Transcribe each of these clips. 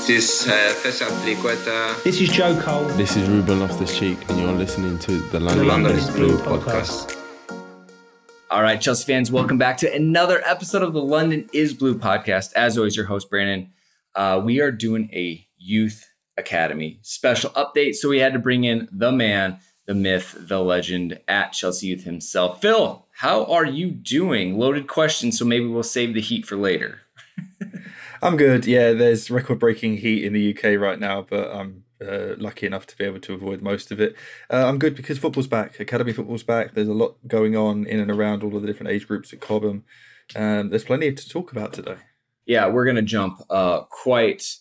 This is uh, Cesar Azpilicueta. This is Joe Cole. This is Ruben Loftus Cheek, and you're listening to the The London, London is is Blue Blue podcast. All right, Chelsea fans, welcome back to another episode of the London is Blue podcast. As always, your host, Brandon. Uh, we are doing a youth academy special update. So we had to bring in the man, the myth, the legend at Chelsea Youth himself. Phil, how are you doing? Loaded question, so maybe we'll save the heat for later. I'm good. Yeah, there's record-breaking heat in the UK right now, but I'm uh, lucky enough to be able to avoid most of it. Uh, I'm good because football's back. Academy football's back. There's a lot going on in and around all of the different age groups at Cobham. Um, there's plenty to talk about today. Yeah, we're gonna jump uh, quite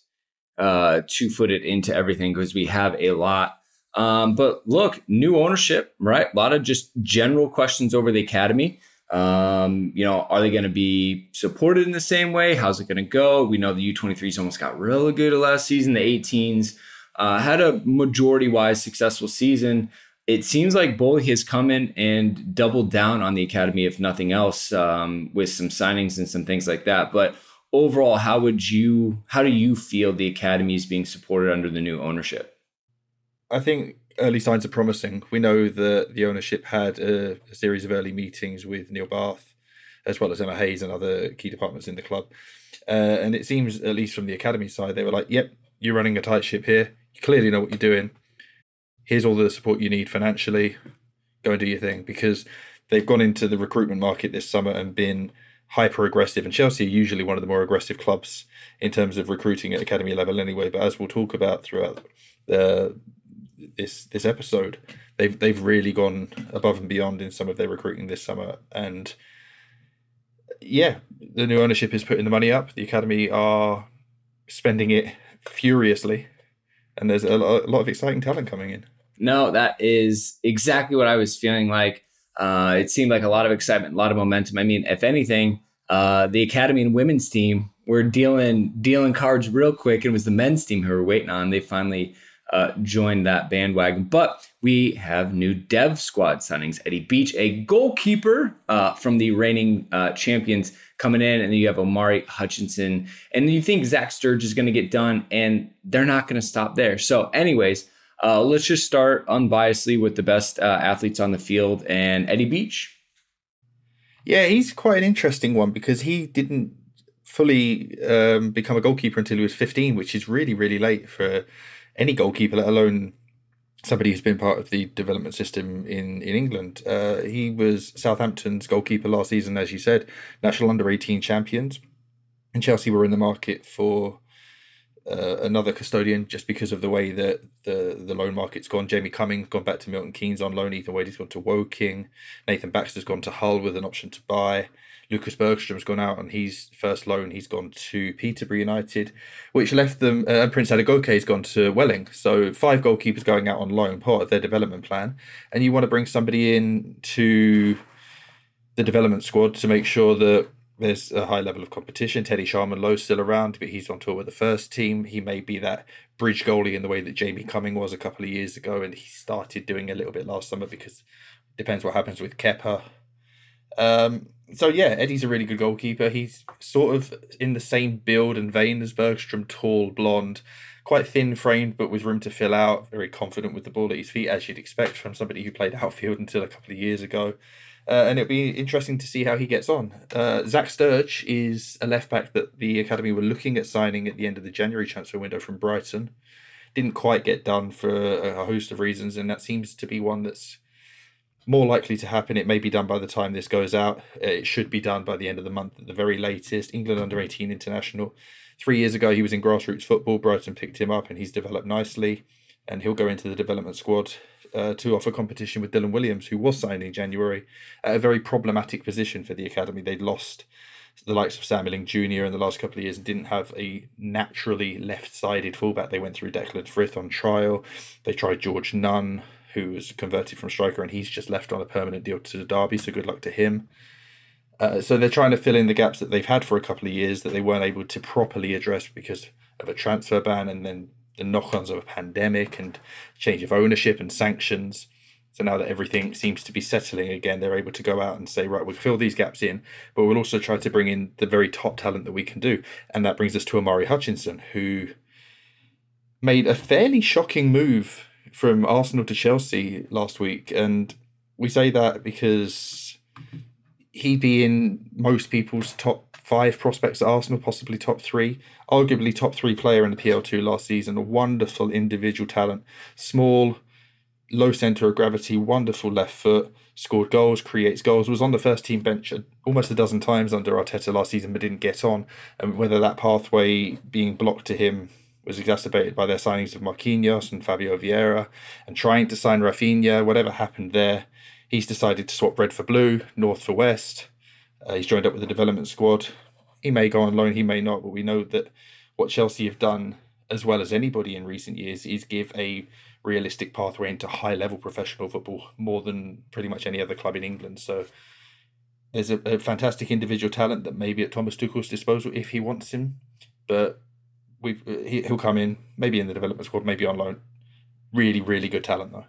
uh, two-footed into everything because we have a lot. Um, but look, new ownership, right? A lot of just general questions over the academy. Um, you know, are they going to be supported in the same way? How's it going to go? We know the U23s almost got really good last season. The 18s uh, had a majority-wise successful season. It seems like Boehly has come in and doubled down on the academy, if nothing else, um, with some signings and some things like that. But overall, how would you, how do you feel the academy is being supported under the new ownership? I think early signs are promising. We know that the ownership had a, a series of early meetings with Neil Bath, as well as Emma Hayes and other key departments in the club. Uh, and it seems, at least from the academy side, they were like, "Yep, you're running a tight ship here. You clearly know what you're doing. Here's all the support you need financially. Go and do your thing." Because they've gone into the recruitment market this summer and been hyper aggressive. And Chelsea are usually one of the more aggressive clubs in terms of recruiting at academy level, anyway. But as we'll talk about throughout the this this episode, they've they've really gone above and beyond in some of their recruiting this summer, and yeah, the new ownership is putting the money up. The academy are spending it furiously, and there's a lot, of exciting talent coming in. No, that is exactly what I was feeling like. Uh, it seemed like a lot of excitement, a lot of momentum. I mean, if anything, uh, the academy and women's team were dealing dealing cards real quick. and It was the men's team who were waiting on. They finally uh, joined that bandwagon. But we have new dev squad signings. Eddie Beach, a goalkeeper uh, from the reigning uh, champions, coming in, and then you have Omari Hutchinson, and you think Zak Sturge is going to get done, and they're not going to stop there. So, anyways. Uh, let's just start unbiasedly with the best uh, athletes on the field and Eddie Beach. Yeah, he's quite an interesting one because he didn't fully um, become a goalkeeper until he was 15, which is really, really late for any goalkeeper, let alone somebody who's been part of the development system in, in England. Uh, he was Southampton's goalkeeper last season, as you said, national under 18 champions. And Chelsea were in the market for uh, another custodian just because of the way that the the loan market's gone. Jamie Cumming's gone back to Milton Keynes on loan. Ethan Wady's gone to Woking. Nathan Baxter's gone to Hull with an option to buy. Lucas Bergstrom's gone out on his first loan. He's gone to Peterborough United, which left them. Uh, and Prince Adegoke's gone to Welling. So five goalkeepers going out on loan, part of their development plan. And you want to bring somebody in to the development squad to make sure that there's a high level of competition. Teddy Sharman Lowe's still around, but he's on tour with the first team. He may be that bridge goalie in the way that Jamie Cumming was a couple of years ago, and he started doing a little bit last summer because depends what happens with Kepa. Um, so yeah, Eddie's a really good goalkeeper. He's sort of in the same build and vein as Bergstrom, tall, blonde, quite thin framed, but with room to fill out. Very confident with the ball at his feet, as you'd expect from somebody who played outfield until a couple of years ago. Uh, and it'll be interesting to see how he gets on. Uh, Zak Sturge is a left back that the academy were looking at signing at the end of the January transfer window from Brighton. Didn't quite get done for a host of reasons, and that seems to be one that's more likely to happen. It may be done by the time this goes out. It should be done by the end of the month at the very latest. England under 18 international. Three years ago, he was in grassroots football. Brighton picked him up, and he's developed nicely. And he'll go into the development squad uh, to offer competition with Dylan Williams, who was signed in January at a very problematic position for the academy. They'd lost the likes of Sam Milling Jr. in the last couple of years and didn't have a naturally left sided fullback. They went through Declan Frith on trial. They tried George Nunn, who was converted from striker, and he's just left on a permanent deal to the Derby, so good luck to him. Uh, so they're trying to fill in the gaps that they've had for a couple of years that they weren't able to properly address because of a transfer ban and then the knock-ons of a pandemic and change of ownership and sanctions. So now that everything seems to be settling again, they're able to go out and say, right, we'll fill these gaps in, but we'll also try to bring in the very top talent that we can do. And that brings us to Omari Hutchinson, who made a fairly shocking move from Arsenal to Chelsea last week, and we say that because he being most people's top five prospects at Arsenal, possibly top three, arguably top three player in the PL2 last season, a wonderful individual talent, small, low centre of gravity, wonderful left foot, scored goals, creates goals, was on the first team bench almost a dozen times under Arteta last season, but didn't get on. And whether that pathway being blocked to him was exacerbated by their signings of Marquinhos and Fabio Vieira and trying to sign Rafinha, whatever happened there, he's decided to swap red for blue, north for west. Uh, he's joined up with the development squad. He may go on loan, he may not, but we know that what Chelsea have done as well as anybody in recent years is give a realistic pathway into high level professional football more than pretty much any other club in England. So there's a, a fantastic individual talent that may be at Thomas Tuchel's disposal if he wants him, but we he, he'll come in maybe in the development squad, maybe on loan. Really, really good talent though.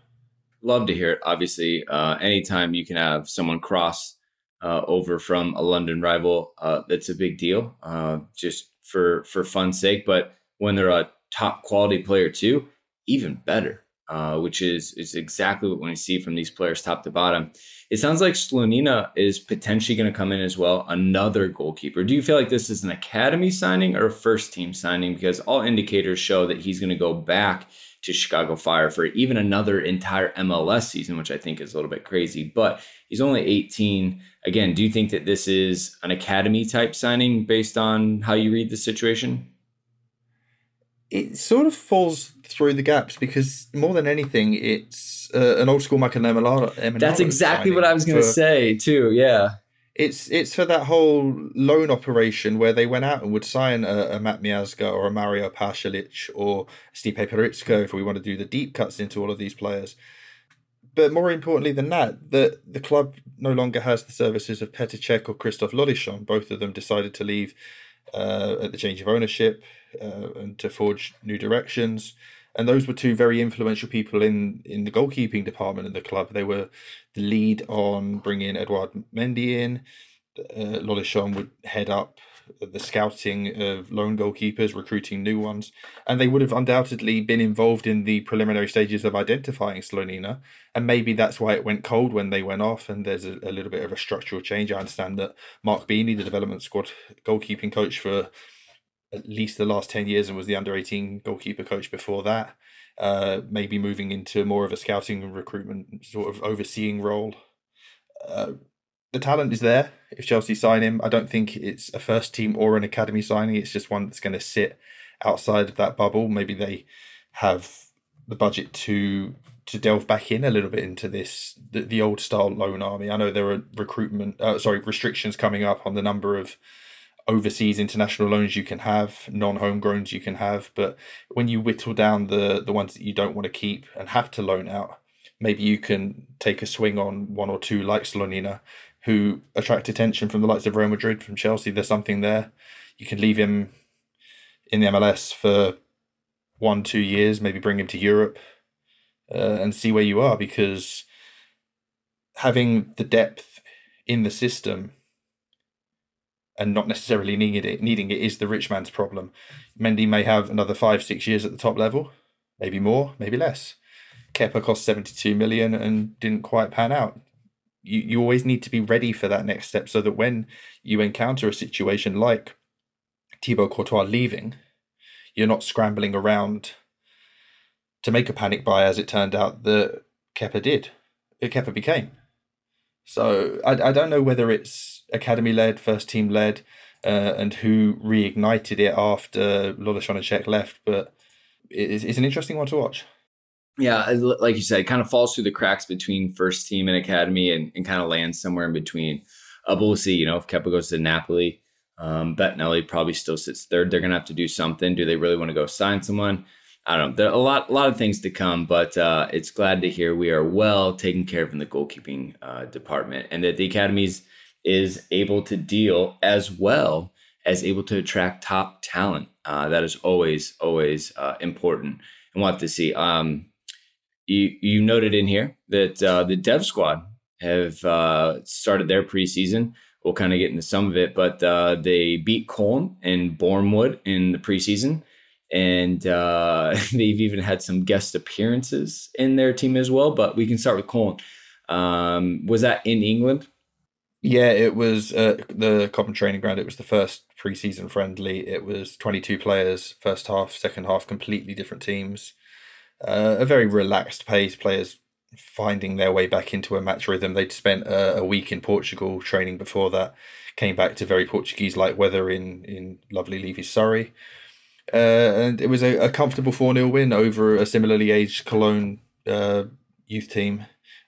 Love to hear it. Obviously, uh, anytime you can have someone cross uh, over from a London rival, uh, that's a big deal. Uh, just for for fun's sake, but when they're a top quality player too, even better. Uh, which is is exactly what we see from these players, top to bottom. It sounds like Slonina is potentially going to come in as well, another goalkeeper. Do you feel like this is an academy signing or a first team signing? Because all indicators show that he's going to go back to Chicago Fire for even another entire MLS season, which I think is a little bit crazy. But he's only 18. Again, do you think that this is an academy type signing based on how you read the situation? it sort of falls through the gaps because more than anything, it's uh, an old school Emenalo. That's exactly what I was going to say too. Yeah, it's it's for that whole loan operation where they went out and would sign a, a Matt Miazga or a Mario Pasalic or Stipe Perica if we want to do the deep cuts into all of these players. But more importantly than that, the the club no longer has the services of Petr Cech or Christophe Lollichon. Both of them decided to leave uh, at the change of ownership uh, and to forge new directions. And those were two very influential people in, in the goalkeeping department of the club. They were the lead on bringing Edouard Mendy in. Uh, Lollichon would head up the scouting of loan goalkeepers, recruiting new ones, and they would have undoubtedly been involved in the preliminary stages of identifying Slonina. And maybe that's why it went cold when they went off, and there's a, a little bit of a structural change. I understand that Mark Beanie, the development squad goalkeeping coach for at least the last 10 years and was the under 18 goalkeeper coach before that. Uh, maybe moving into more of a scouting and recruitment sort of overseeing role. Uh, the talent is there. If Chelsea sign him, I don't think it's a first team or an academy signing. It's just one that's going to sit outside of that bubble. Maybe they have the budget to to delve back in a little bit into this the, the old style loan army. I know there are recruitment, uh, sorry, restrictions coming up on the number of overseas international loans you can have, non-homegrowns you can have, but when you whittle down the the ones that you don't want to keep and have to loan out, maybe you can take a swing on one or two like Slonina, who attract attention from the likes of Real Madrid, from Chelsea. There's something there. You can leave him in the MLS for one, two years, maybe bring him to Europe uh, and see where you are because having the depth in the system and not necessarily needing it, needing it is the rich man's problem. Mendy may have another five, six years at the top level, maybe more, maybe less. Kepa cost 72 million and didn't quite pan out. You, you always need to be ready for that next step so that when you encounter a situation like Thibaut Courtois leaving, you're not scrambling around to make a panic buy as it turned out that Kepa did. Kepa became. So I, I don't know whether it's academy led, first team led, uh, and who reignited it after and left, but it's, it's an interesting one to watch. Yeah, like you said, it kind of falls through the cracks between first team and academy and, and kind of lands somewhere in between. Uh, but we'll see, you know, if Kepa goes to Napoli, um, Bettinelli probably still sits third. They're going to have to do something. Do they really want to go sign someone? I don't know. There are a lot, a lot of things to come, but uh, it's glad to hear we are well taken care of in the goalkeeping uh, department, and that the academies is able to deal as well as able to attract top talent. Uh, that is always, always uh, important, and we'll have to see. Um, you you noted in here that uh, the dev squad have uh, started their preseason. We'll kind of get into some of it, but they beat Cologne and Bournemouth in the preseason and uh, they've even had some guest appearances in their team as well. But we can start with Colin. Um, was that in England? Yeah, it was uh, the Cobham training ground. It was the first preseason friendly. It was 22 players, first half, second half, completely different teams. Uh, a very relaxed pace, players finding their way back into a match rhythm. They'd spent a, a week in Portugal training before that, came back to very Portuguese like weather in, in lovely Levy, Surrey. Uh, and it was a, a comfortable 4 0 win over a similarly aged Cologne uh, youth team.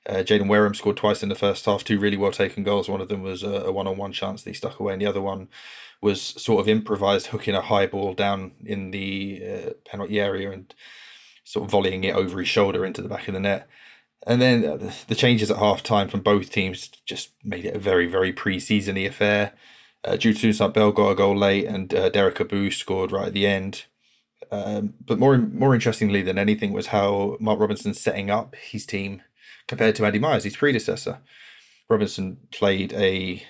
Uh, Jayden Wareham scored twice in the first half, two really well taken goals. One of them was a one on one chance that he stuck away, and the other one was sort of improvised, hooking a high ball down in the uh, penalty area and sort of volleying it over his shoulder into the back of the net. And then uh, the changes at half time from both teams just made it a very, very pre seasony affair. Uh, Jude Bell got a goal late, and uh, Derrick Abu scored right at the end. Um, but more more interestingly than anything was how Mark Robinson setting up his team compared to Andy Myers, his predecessor. Robinson played a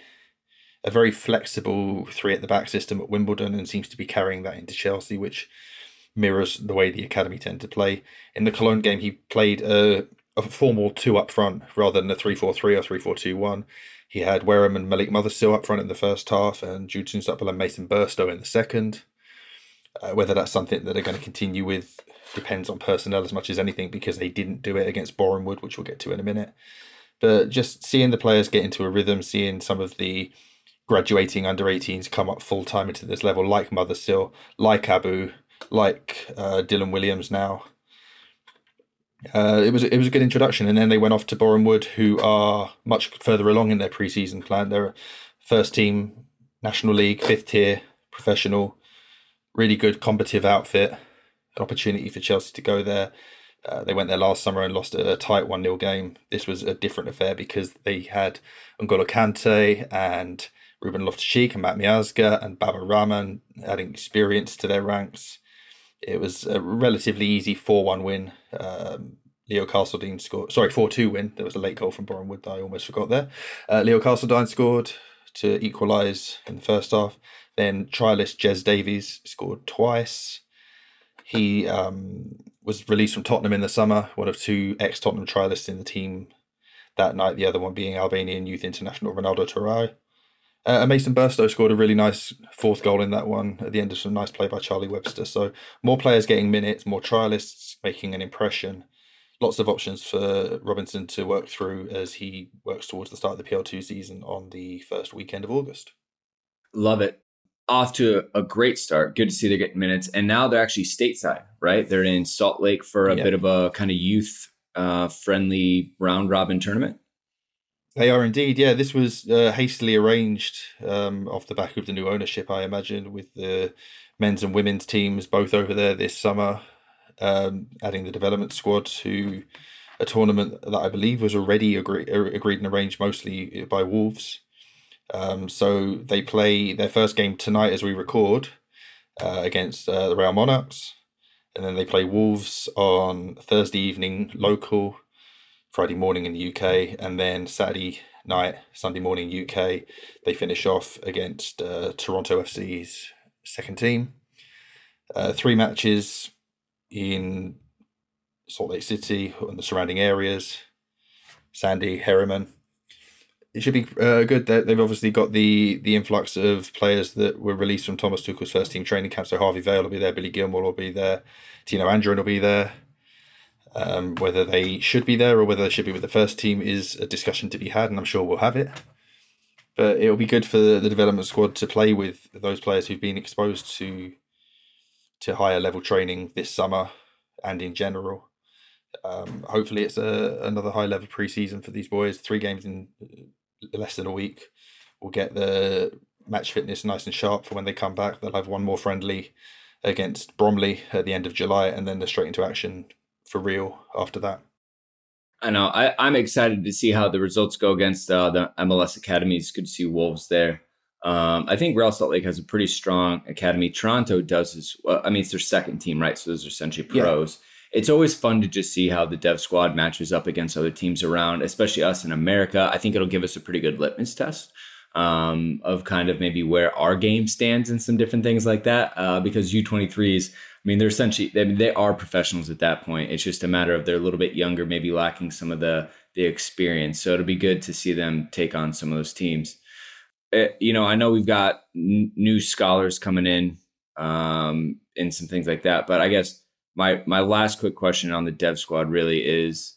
a very flexible three at the back system at Wimbledon and seems to be carrying that into Chelsea, which mirrors the way the academy tend to play. In the Cologne game, he played a, a formal two up front rather than a 3 4 3 or 3 4 2 1. He had Wareham and Malik Mothersill up front in the first half and Jude Soonsup and Mason Burstow in the second. Uh, whether that's something that they're going to continue with depends on personnel as much as anything because they didn't do it against Bournemouth, which we'll get to in a minute. But just seeing the players get into a rhythm, seeing some of the graduating under 18s come up full time into this level, like Mothersill, like Abu, like uh, Dylan Williams now. Uh, it was it was a good introduction, and then they went off to Boreham Wood, who are much further along in their preseason plan. They're first team National League, fifth tier, professional, really good competitive outfit an opportunity for Chelsea to go there. Uh, they went there last summer and lost a, tight 1 0 game. This was a different affair because they had N'Golo Kante and Ruben Loftus Cheek and Matt Miazga and Baba Rahman adding experience to their ranks. It was a relatively easy 4 1 win. Um, Leo Castledine scored, sorry, 4 2 win. There was a late goal from Boreham Wood that I almost forgot there. Uh, Leo Castledine scored to equalise in the first half. Then trialist Jez Davies scored twice. He um, was released from Tottenham in the summer, one of two ex Tottenham trialists in the team that night, the other one being Albanian youth international Renaldo Torraj. Uh, Mason Burstow scored a really nice fourth goal in that one at the end of some nice play by Charlie Webster. So more players getting minutes, more trialists making an impression. Lots of options for Robinson to work through as he works towards the start of the PL2 season on the first weekend of August. Love it off to a great start. Good to see they're getting minutes. And now they're actually stateside, right? They're in Salt Lake for a bit of a kind of youth uh, friendly round robin tournament. They are indeed. Yeah, this was uh, hastily arranged um, off the back of the new ownership, I imagine, with the men's and women's teams both over there this summer, um, adding the development squad to a tournament that I believe was already agree- agreed and arranged mostly by Wolves. Um, so they play their first game tonight as we record uh, against uh, the Real Monarchs. And then they play Wolves on Thursday evening, local, Friday morning in the UK. And then Saturday night, Sunday morning, UK, they finish off against uh, Toronto FC's second team. Uh, three matches in Salt Lake City and the surrounding areas. Sandy, Herriman, it should be uh, good that they've obviously got the the influx of players that were released from Thomas Tuchel's first team training camp. So Harvey Vale will be there, Billy Gilmour will be there, Tino Anjorin will be there. Um, whether they should be there or whether they should be with the first team is a discussion to be had, and I'm sure we'll have it. But it'll be good for the, development squad to play with those players who've been exposed to to higher level training this summer and in general. Um, hopefully, it's a, another high level preseason for these boys. Three games in less than a week. We'll get the match fitness nice and sharp for when they come back. They'll have one more friendly against Bromley at the end of July, and then they're straight into action for real after that. I know. I, I'm excited to see how the results go against uh, the MLS academies. Good to see Wolves there. Um, I think Real Salt Lake has a pretty strong academy. Toronto does as well. I mean, it's their second team, right? So those are essentially pros. Yeah it's always fun to just see how the dev squad matches up against other teams around, especially us in America. I think it'll give us a pretty good litmus test um, of kind of maybe where our game stands and some different things like that. Uh, because U23s mean, they're essentially, I mean, they are professionals at that point. It's just a matter of they're a little bit younger, maybe lacking some of the the experience. So it'll be good to see them take on some of those teams. Uh, you know, I know we've got n- new scholars coming in um, and some things like that, but I guess my my last quick question on the dev squad really is: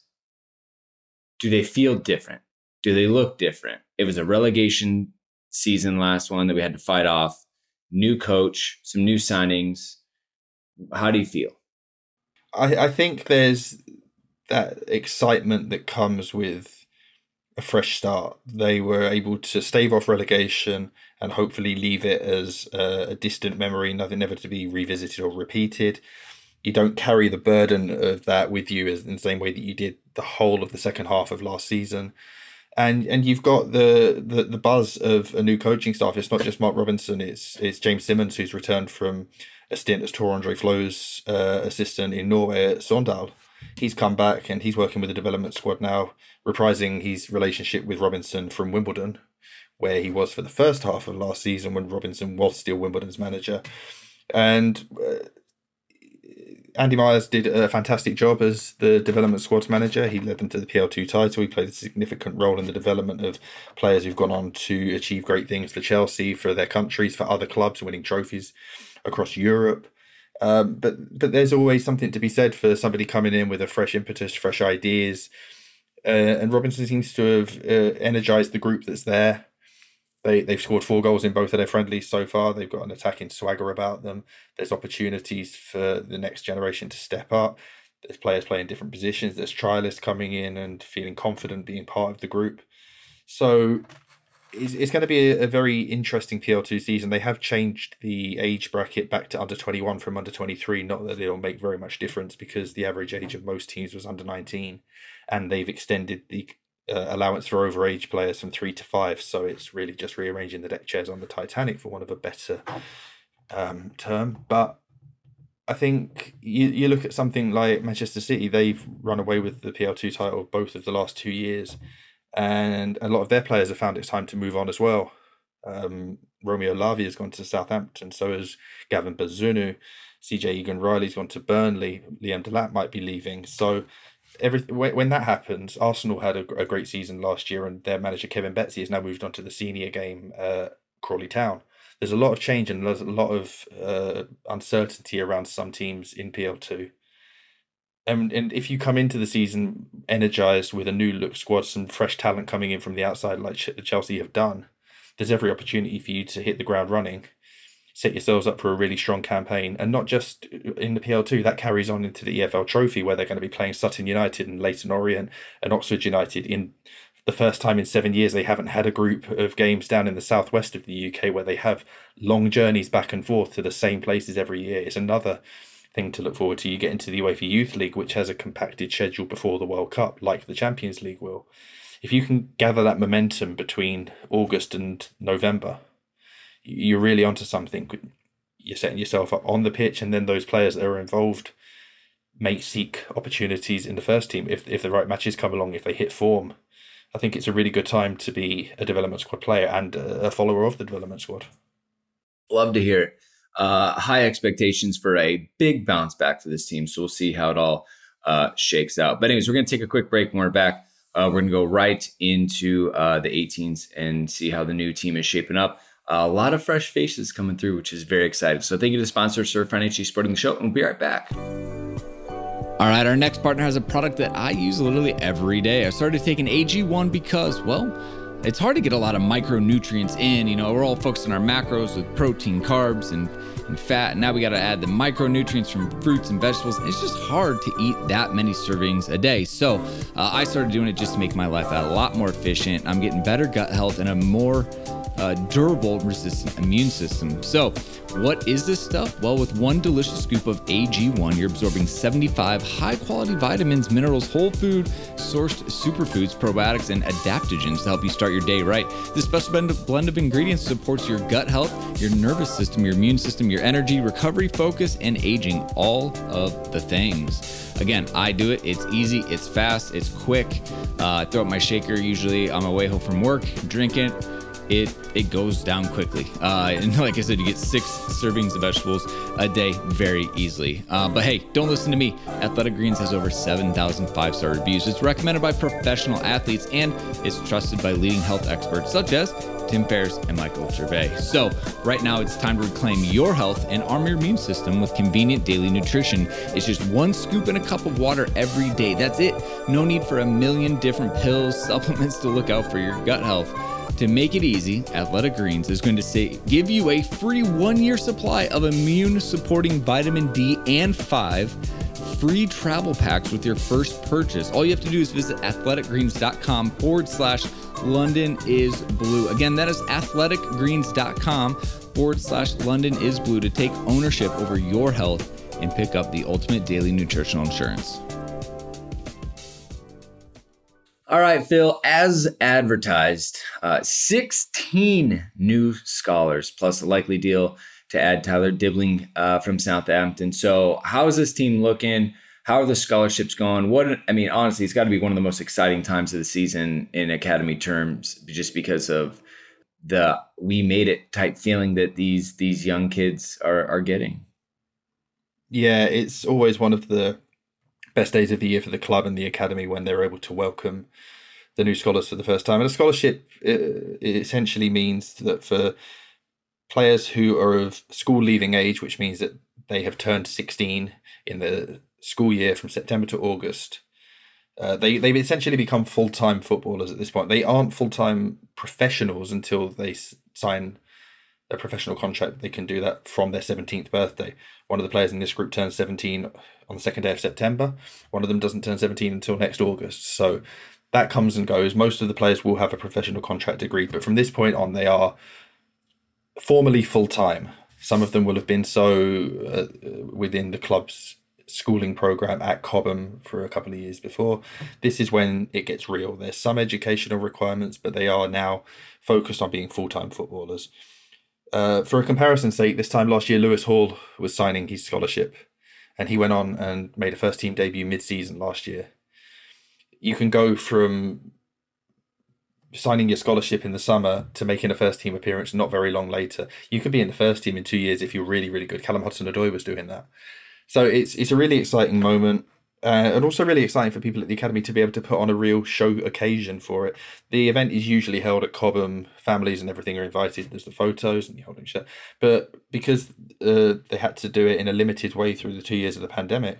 Do they feel different? Do they look different? It was a relegation season, last one that we had to fight off. New coach, some new signings. How do you feel? I, I think there's that excitement that comes with a fresh start. They were able to stave off relegation and hopefully leave it as a, a distant memory, nothing never to be revisited or repeated. You don't carry the burden of that with you as in the same way that you did the whole of the second half of last season. And and you've got the, the the buzz of a new coaching staff. It's not just Mark Robinson. It's it's James Simmons who's returned from a stint as Tore André Flo's uh, assistant in Norway at Sogndal he's come back and he's working with the development squad now, reprising his relationship with Robinson from Wimbledon, where he was for the first half of last season when Robinson was still Wimbledon's manager. And uh, Andy Myers did a fantastic job as the development squad's manager. He led them to the PL2 title. He played a significant role in the development of players who've gone on to achieve great things for Chelsea, for their countries, for other clubs, winning trophies across Europe. Um, but but there's always something to be said for somebody coming in with a fresh impetus, fresh ideas. Uh, and Robinson seems to have uh, energized the group that's there. They they've scored four goals in both of their friendlies so far. They've got an attacking swagger about them. There's opportunities for the next generation to step up. There's players playing different positions. There's trialists coming in and feeling confident being part of the group. So it's, it's going to be a, a, very interesting PL2 season. They have changed the age bracket back to under 21 from under 23. Not that it'll make very much difference because the average age of most teams was under 19, and they've extended the uh, allowance for overage players from three to five. So it's really just rearranging the deck chairs on the Titanic, for one of a better um, term. But I think you, you look at something like Manchester City, they've run away with the PL2 title both of the last two years and a lot of their players have found it's time to move on as well. Um, Romeo Lavia has gone to Southampton, so has Gavin Bazunu. CJ Egan Riley's gone to Burnley. Liam Delap might be leaving. So every when that happens, Arsenal had a, a, great season last year, and their manager Kevin Betsy has now moved on to the senior game, Crawley Town. There's a lot of change and there's a lot of uh, uncertainty around some teams in PL two and and if you come into the season energized with a new look squad, some fresh talent coming in from the outside, like Chelsea have done, there's every opportunity for you to hit the ground running, set yourselves up for a really strong campaign, and not just in the PL two. That carries on into the EFL Trophy, where they're going to be playing Sutton United and Leyton Orient and Oxford United in the first time in seven years they haven't had a group of games down in the southwest of the UK where they have long journeys back and forth to the same places every year. It's another thing to look forward to. You get into the UEFA Youth League, which has a compacted schedule before the World Cup, like the Champions League will. If you can gather that momentum between August and November, you're really onto something. You're setting yourself up on the pitch, and then those players that are involved may seek opportunities in the first team if if the right matches come along, if they hit form. I think it's a really good time to be a development squad player and a follower of the development squad. Love to hear it uh, high expectations for a big bounce back for this team. So we'll see how it all uh, shakes out. But anyways, we're going to take a quick break. When we're back, uh, we're going to go right into uh, the 18s and see how the new team is shaping up. a lot of fresh faces coming through, which is very exciting. So thank you to the sponsor, Sir Financially Sporting the Show, and we'll be right back. All right, our next partner has a product that I use literally every day. I started taking AG1 because, well, it's hard to get a lot of micronutrients in. You know, we're all focused on our macros with protein, carbs, and, and fat. And now we got to add the micronutrients from fruits and vegetables. It's just hard to eat that many servings a day. So uh, I started doing it just to make my life a lot more efficient. I'm getting better gut health and a more uh, durable, resistant immune system. So, what is this stuff? Well, with one delicious scoop of AG1, you're absorbing 75 high quality vitamins, minerals, whole food sourced superfoods, probiotics, and adaptogens to help you start your day right. This special blend of ingredients supports your gut health, your nervous system, your immune system, your energy, recovery, focus, and aging all of the things. Again, I do it. It's easy, it's fast, it's quick. Uh, I throw up my shaker usually on my way home from work, drink it it it goes down quickly. Uh, and like I said, you get six servings of vegetables a day very easily. Uh, but hey, don't listen to me. Athletic Greens has over 7,000 five star reviews. It's recommended by professional athletes and is trusted by leading health experts such as Tim Ferriss and Michael Gervais. So, right now it's time to reclaim your health and arm your immune system with convenient daily nutrition. It's just one scoop in a cup of water every day. That's it. No need for a million different pills, supplements to look out for your gut health. To make it easy, Athletic Greens is going to say give you a free one year supply of immune supporting vitamin D and five free travel packs with your first purchase. All you have to do is visit athleticgreens.com forward slash London is blue. Again, that is athleticgreens.com forward slash London is blue to take ownership over your health and pick up the ultimate daily nutritional insurance. All right, Phil, as advertised, uh, 16 new scholars plus a likely deal to add Tyler Dibbling uh, from Southampton. So, how is this team looking? How are the scholarships going? What I mean, honestly, it's got to be one of the most exciting times of the season in academy terms, just because of the we made it type feeling that these these young kids are are getting. Yeah, it's always one of the best days of the year for the club and the academy when they're able to welcome the new scholars for the first time. And a scholarship it, it essentially means that for players who are of school leaving age, which means that they have turned 16 in the school year from September to August, uh, they they essentially become full time footballers at this point. They aren't full time professionals until they sign a professional contract. They can do that from their seventeenth birthday. One of the players in this group turns seventeen on the second day of September. One of them doesn't turn seventeen until next August. So that comes and goes. Most of the players will have a professional contract agreed, but from this point on, they are formally full time. Some of them will have been so uh, within the club's schooling program at Cobham for a couple of years before. This is when it gets real. There's some educational requirements, but they are now focused on being full time footballers. Uh, for a comparison's sake, this time last year, Lewis Hall was signing his scholarship, and he went on and made a first team debut mid season last year. You can go from signing your scholarship in the summer to making a first team appearance not very long later. You can be in the first team in two years if you're really, really good. Callum Hudson Odoi was doing that. So it's it's a really exciting moment. Uh, and also really exciting for people at the academy to be able to put on a real show occasion for it. The event is usually held at Cobham. Families and everything are invited. There's the photos and the holding shit. But because uh, they had to do it in a limited way through the two years of the pandemic,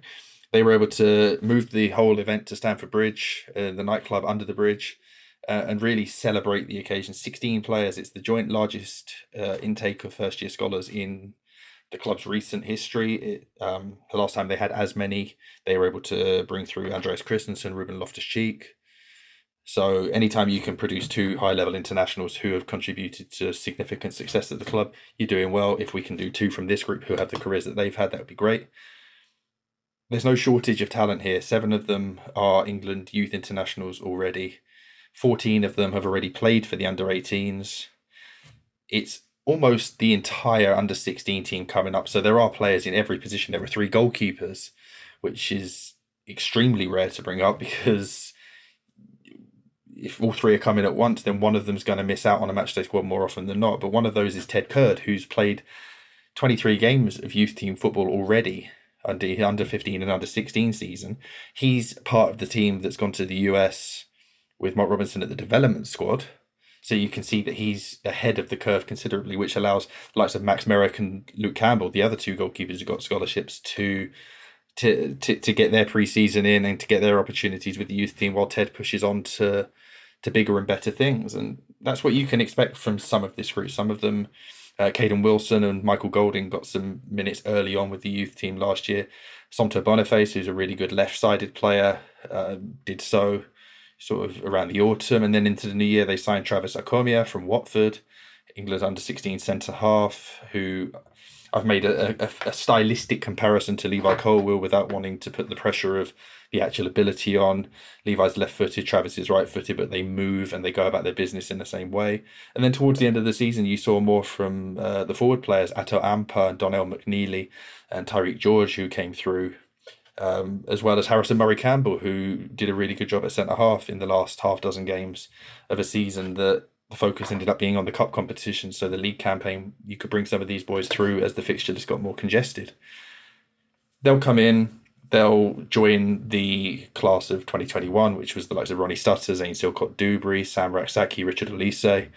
they were able to move the whole event to Stamford Bridge, uh, the nightclub under the bridge, uh, and really celebrate the occasion. 16 players. It's the joint largest uh, intake of first year scholars in the club's recent history. It, um, the last time they had as many, they were able to bring through Andreas Christensen, Ruben Loftus Cheek. So anytime you can produce two high level internationals who have contributed to significant success at the club, you're doing well. If we can do two from this group who have the careers that they've had, that would be great. There's no shortage of talent here. Seven of them are England youth internationals already. 14 of them have already played for the under 18s. It's almost the entire under 16 team coming up. So there are players in every position. There were three goalkeepers, which is extremely rare to bring up because if all three are coming at once, then one of them's going to miss out on a matchday squad more often than not. But one of those is Ted Curd, who's played 23 games of youth team football already under under 15 and under 16 season. He's part of the team that's gone to the US with Mark Robinson at the development squad. So you can see that he's ahead of the curve considerably, which allows the likes of Max Merrick and Luke Campbell, the other two goalkeepers who got scholarships, to to to, to get their preseason in and to get their opportunities with the youth team while Ted pushes on to to bigger and better things. And that's what you can expect from some of this group. Some of them, uh, Caden Wilson and Michael Golding got some minutes early on with the youth team last year. Somto Boniface, who's a really good left sided player, uh, did so sort of around the autumn. And then into the new year, they signed Travis Akomeah from Watford, England under 16 centre half, who I've made a, a, a, stylistic comparison to Levi Colwill without wanting to put the pressure of the actual ability on. Levi's left footed, Travis is right footed, but they move and they go about their business in the same way. And then towards the end of the season, you saw more from uh, the forward players, Ato Ampah Donnell McNeilly and Tyrique George, who came through um, as well as Harrison Murray Campbell, who did a really good job at centre half in the last half dozen games of a season that the focus ended up being on the cup competition. So the league campaign, you could bring some of these boys through as the fixture just got more congested. They'll come in, they'll join the class of 2021, which was the likes of Ronnie Stutter, Zain Silcott Duberry, Sam Rak-Sakyi, Richard Olise,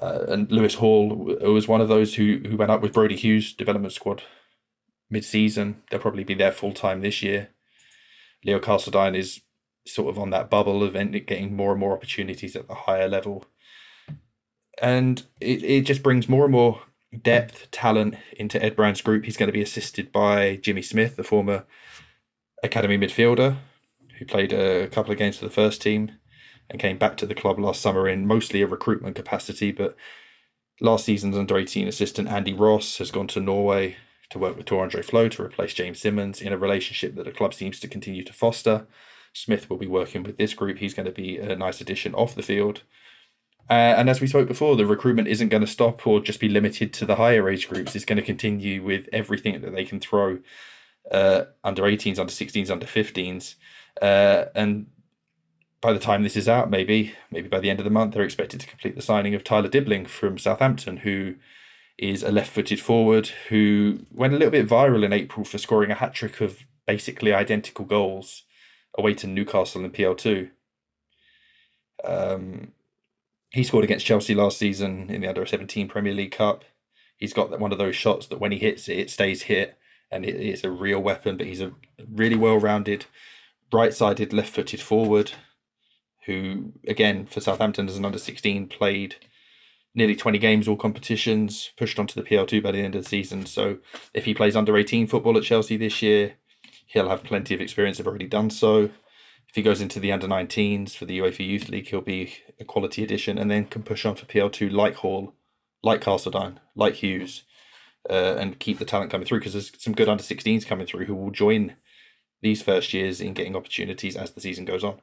uh, and Lewis Hall who was one of those who, who went up with Brodie Hughes development squad mid season. They'll probably be there full time this year. Leo Castledine is sort of on that bubble of getting more and more opportunities at the higher level. And it, it just brings more and more depth, talent into Ed Brown's group. He's going to be assisted by Jimmy Smith, the former academy midfielder who played a couple of games for the first team and came back to the club last summer in mostly a recruitment capacity. But last season's under 18 assistant Andy Ross has gone to Norway to work with Tore André Flo to replace James Simmons in a relationship that the club seems to continue to foster. Smith will be working with this group. He's going to be a nice addition off the field. Uh, and as we spoke before, the recruitment isn't going to stop or just be limited to the higher age groups. It's going to continue with everything that they can throw uh, under 18s, under 16s, under 15s. Uh, and by the time this is out, maybe maybe by the end of the month, they're expected to complete the signing of Tyler Dibbling from Southampton, who is a left-footed forward who went a little bit viral in April for scoring a hat trick of basically identical goals away to Newcastle in PL2. Um, he scored against Chelsea last season in the under 17 Premier League Cup. He's got one of those shots that when he hits it, it stays hit and it, it's a real weapon. But he's a really well rounded, right sided, left footed forward who, again, for Southampton as an under 16, played nearly 20 games, all competitions, pushed onto the PL2 by the end of the season. So if he plays under 18 football at Chelsea this year, he'll have plenty of experience, have already done so. If he goes into the under 19s for the UEFA Youth League, he'll be a quality addition and then can push on for PL2 like Hall, like Castledine, like Hughes, uh, and keep the talent coming through because there's some good under 16s coming through who will join these first years in getting opportunities as the season goes on.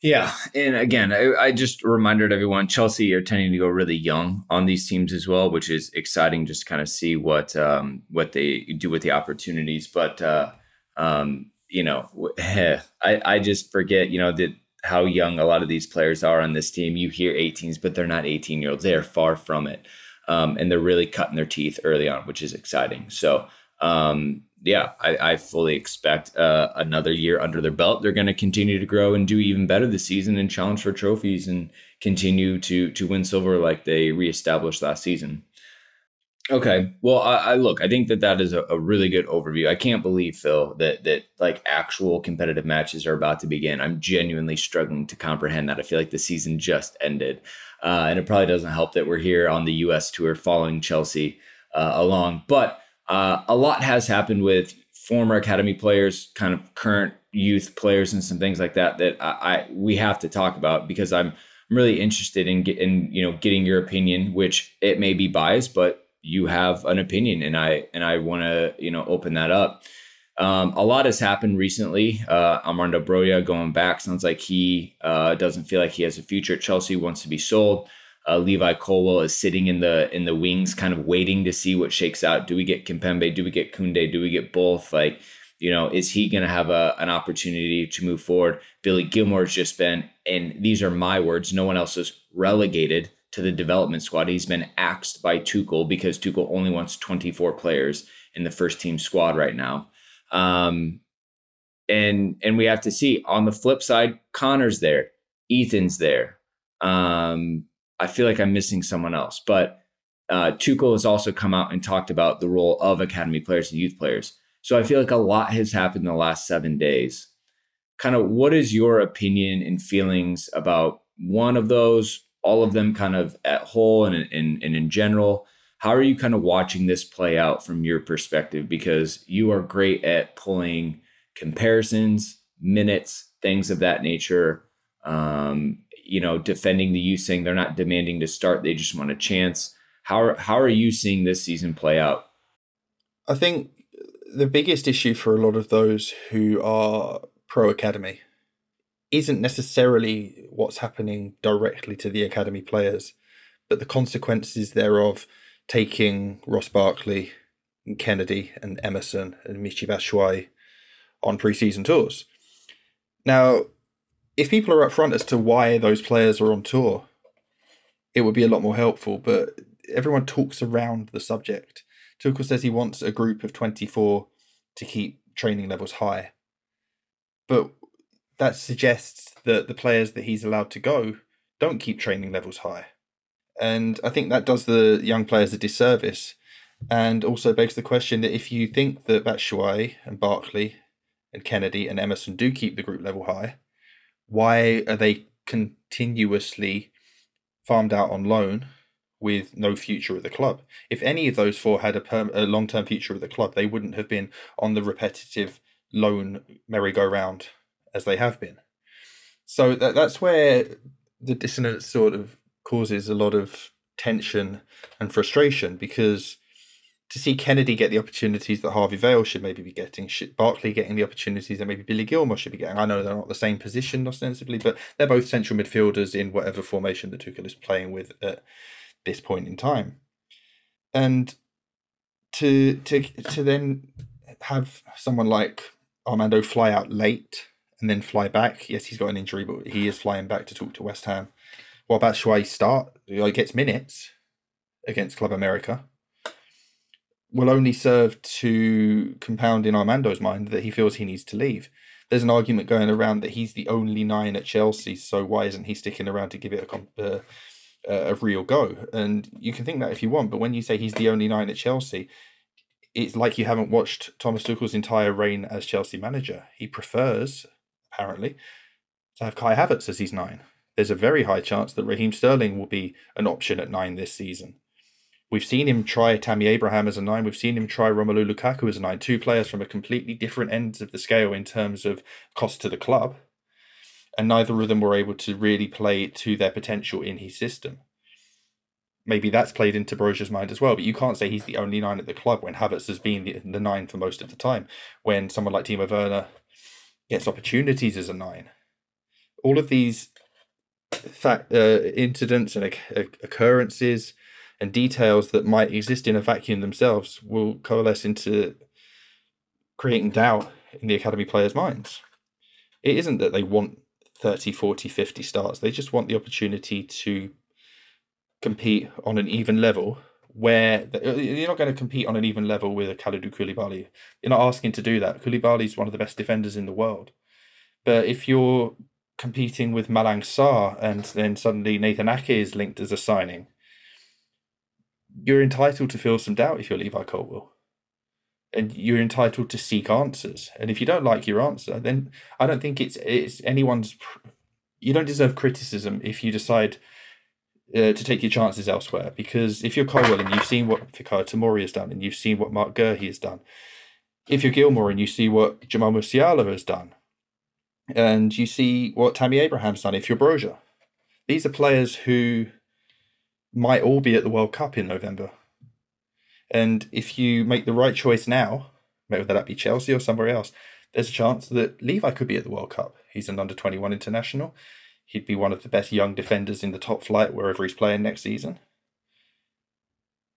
Yeah, and again, I, I, just reminded everyone Chelsea are tending to go really young on these teams as well, which is exciting. Just kind of see what um, what they do with the opportunities. But uh, um, you know, I I just forget you know that how young a lot of these players are on this team. You hear 18s, but they're not 18 year olds. They are far from it, um, and they're really cutting their teeth early on, which is exciting. So um, yeah, I, I, fully expect uh, another year under their belt. They're going to continue to grow and do even better this season and challenge for trophies and continue to to win silver like they reestablished last season. Okay, well, I, I look. I think that that is a, a, really good overview. I can't believe Phil that that like actual competitive matches are about to begin. I'm genuinely struggling to comprehend that. I feel like the season just ended, uh, and it probably doesn't help that we're here on the U.S. tour following Chelsea uh, along, but uh, a lot has happened with former academy players, kind of current youth players, and some things like that that I, I we have to talk about because I'm I'm really interested in getting you know getting your opinion, which it may be biased, but you have an opinion, and I and I want to you know open that up. Um, a lot has happened recently. Uh, Armando Broja going back sounds like he uh, doesn't feel like he has a future at Chelsea. Wants to be sold. Uh, Levi Colwill is sitting in the in the wings, kind of waiting to see what shakes out. Do we get Kimpembe? Do we get Koundé? Do we get both? Like, you know, is he going to have a, an opportunity to move forward? Billy Gilmour's just been, and these are my words. No one else is relegated to the development squad. He's been axed by Tuchel because Tuchel only wants 24 players in the first team squad right now. Um, and and we have to see on the flip side, Connor's there, Ethan's there. Um, I feel like I'm missing someone else. But uh, Tuchel has also come out and talked about the role of academy players and youth players. So I feel like a lot has happened in the last seven days. Kind of, what is your opinion and feelings about one of those, all of them kind of at whole and, and, and in general? How are you kind of watching this play out from your perspective? Because you are great at pulling comparisons, minutes, things of that nature. Um, you know, defending the youth, saying they're not demanding to start, they just want a chance. How are, how are you seeing this season play out? I think the biggest issue for a lot of those who are pro academy isn't necessarily what's happening directly to the academy players, but the consequences thereof taking Ross Barkley and Kennedy and Emerson and Michy Batshuayi on preseason tours. Now, if people are upfront as to why those players are on tour, it would be a lot more helpful. But everyone talks around the subject. Tuchel says he wants a group of 24 to keep training levels high. But that suggests that the players that he's allowed to go don't keep training levels high. And I think that does the young players a disservice and also begs the question that if you think that Batshuayi and Barkley and Kennedy and Emerson do keep the group level high, why are they continuously farmed out on loan with no future at the club? If any of those four had a, perm- a long term future at the club, they wouldn't have been on the repetitive loan merry-go-round as they have been. So that, that's where the dissonance sort of causes a lot of tension and frustration because to see Kennedy get the opportunities that Harvey Vale should maybe be getting, Barkley getting the opportunities that maybe Billy Gilmour should be getting. I know they're not the same position ostensibly, but they're both central midfielders in whatever formation that Tuchel is playing with at this point in time. And to to to then have someone like Armando fly out late and then fly back. Yes, he's got an injury, but he is flying back to talk to West Ham. What about Shuai start? He gets minutes against Club America will only serve to compound in Armando's mind that he feels he needs to leave. There's an argument going around that he's the only nine at Chelsea, so why isn't he sticking around to give it a, uh, a real go? And you can think that if you want, but when you say he's the only nine at Chelsea, it's like you haven't watched Thomas Tuchel's entire reign as Chelsea manager. He prefers, apparently, to have Kai Havertz as his nine. There's a very high chance that Raheem Sterling will be an option at nine this season. We've seen him try Tammy Abraham as a nine. We've seen him try Romelu Lukaku as a nine. Two players from a completely different ends of the scale in terms of cost to the club. And neither of them were able to really play to their potential in his system. Maybe that's played into Broja's mind as well, but you can't say he's the only nine at the club when Havertz has been the, the nine for most of the time. When someone like Timo Werner gets opportunities as a nine. All of these fact uh, incidents and occurrences and details that might exist in a vacuum themselves will coalesce into creating doubt in the academy players' minds. It isn't that they want 30, 40, 50 starts, they just want the opportunity to compete on an even level where uh, you're not going to compete on an even level with a Kalidou Koulibaly. You're not asking to do that. Koulibaly is one of the best defenders in the world. But if you're competing with Malang Sarr and then suddenly Nathan Ake is linked as a signing, you're entitled to feel some doubt if you're Levi Colwill. And you're entitled to seek answers. And if you don't like your answer, then I don't think it's it's anyone's. You don't deserve criticism if you decide uh, to take your chances elsewhere. Because if you're Colwill and you've seen what Fikayo Tomori has done, and you've seen what Marc Guéhi has done, if you're Gilmour and you see what Jamal Musiala has done, and you see what Tammy Abraham's done, if you're Broja, these are players who might all be at the World Cup in November. And if you make the right choice now, whether that be Chelsea or somewhere else, there's a chance that Levi could be at the World Cup. He's an under 21 international. He'd be one of the best young defenders in the top flight wherever he's playing next season.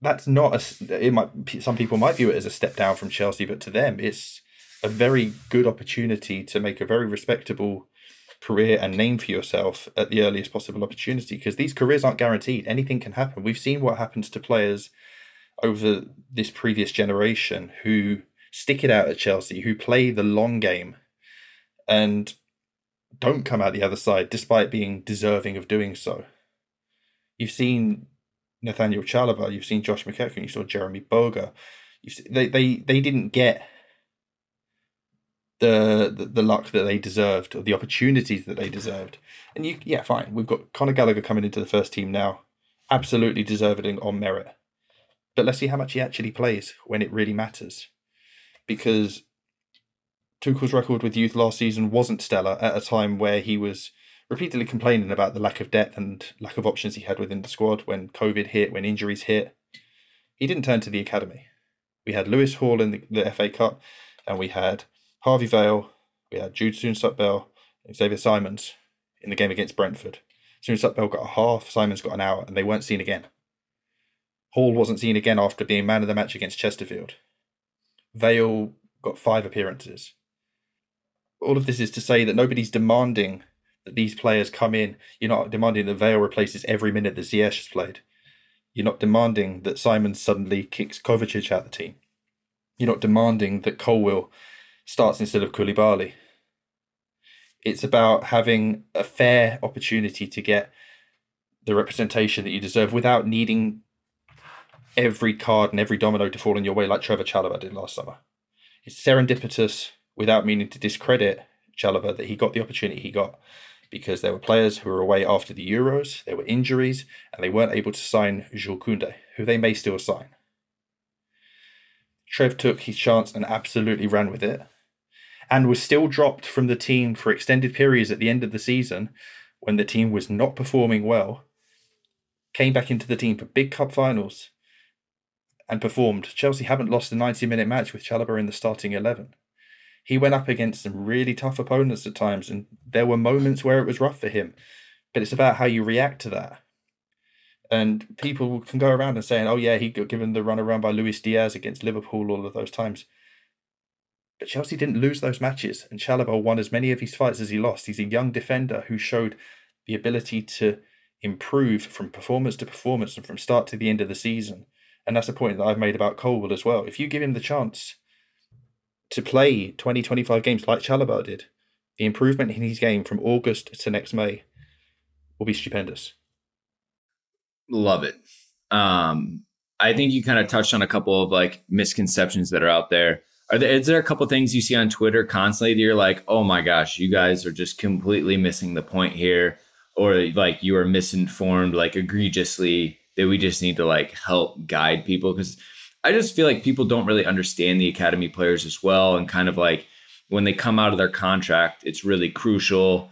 That's not a. It might. Some people might view it as a step down from Chelsea, but to them, it's a very good opportunity to make a very respectable career and name for yourself at the earliest possible opportunity because these careers aren't guaranteed. Anything can happen. We've seen what happens to players over this previous generation who stick it out at Chelsea, who play the long game and don't come out the other side despite being deserving of doing so. You've seen Nathaniel Chalobah, you've seen Josh McEachran, you saw Jeremy Boga. They, they, they didn't get the, the, luck that they deserved or the opportunities that they deserved. And you, yeah, fine. We've got Conor Gallagher coming into the first team now, absolutely deserving on merit. But let's see how much he actually plays when it really matters, because Tuchel's record with youth last season wasn't stellar at a time where he was repeatedly complaining about the lack of depth and lack of options he had within the squad when COVID hit, when injuries hit. He didn't turn to the academy. We had Lewis Hall in the, the FA Cup, and we had Harvey Vale, we had Jude Soonsup-Bell, Xavier Simons in the game against Brentford. Soonsup-Bell got a half, Simons got an hour, and they weren't seen again. Hall wasn't seen again after being man of the match against Chesterfield. Vale got five appearances. All of this is to say that nobody's demanding that these players come in. You're not demanding that Vale replaces every minute that Ziyech has played. You're not demanding that Simon suddenly kicks Kovacic out of the team. You're not demanding that Colwill starts instead of Koulibaly. It's about having a fair opportunity to get the representation that you deserve without needing every card and every domino to fall in your way like Trevoh Chalobah did last summer. It's serendipitous without meaning to discredit Chalobah that he got the opportunity he got because there were players who were away after the Euros, there were injuries, and they weren't able to sign Jules Koundé, who they may still sign. Trev took his chance and absolutely ran with it, and was still dropped from the team for extended periods at the end of the season when the team was not performing well. Came back into the team for big cup finals and performed. Chelsea haven't lost a 90 minute match with Chalobah in the starting 11 he went up against some really tough opponents at times, and there were moments where it was rough for him. But it's about how you react to that. And people can go around and saying, "Oh yeah, he got given the run around by Luis Diaz against Liverpool all of those times." But Chelsea didn't lose those matches, and Chalobah won as many of his fights as he lost. He's a young defender who showed the ability to improve from performance to performance and from start to the end of the season. And that's a point that I've made about Colwill as well. If you give him the chance to play 20, 25 games like Chalobah did, the improvement in his game from August to next May will be stupendous. Love it. Um, I think you kind of touched on a couple of like misconceptions that are out there. Are there is there a couple things you see on Twitter constantly that you're like, oh my gosh, you guys are just completely missing the point here, or like you are misinformed like egregiously that we just need to like help guide people because I just feel like people don't really understand the academy players as well, and kind of like when they come out of their contract, it's really crucial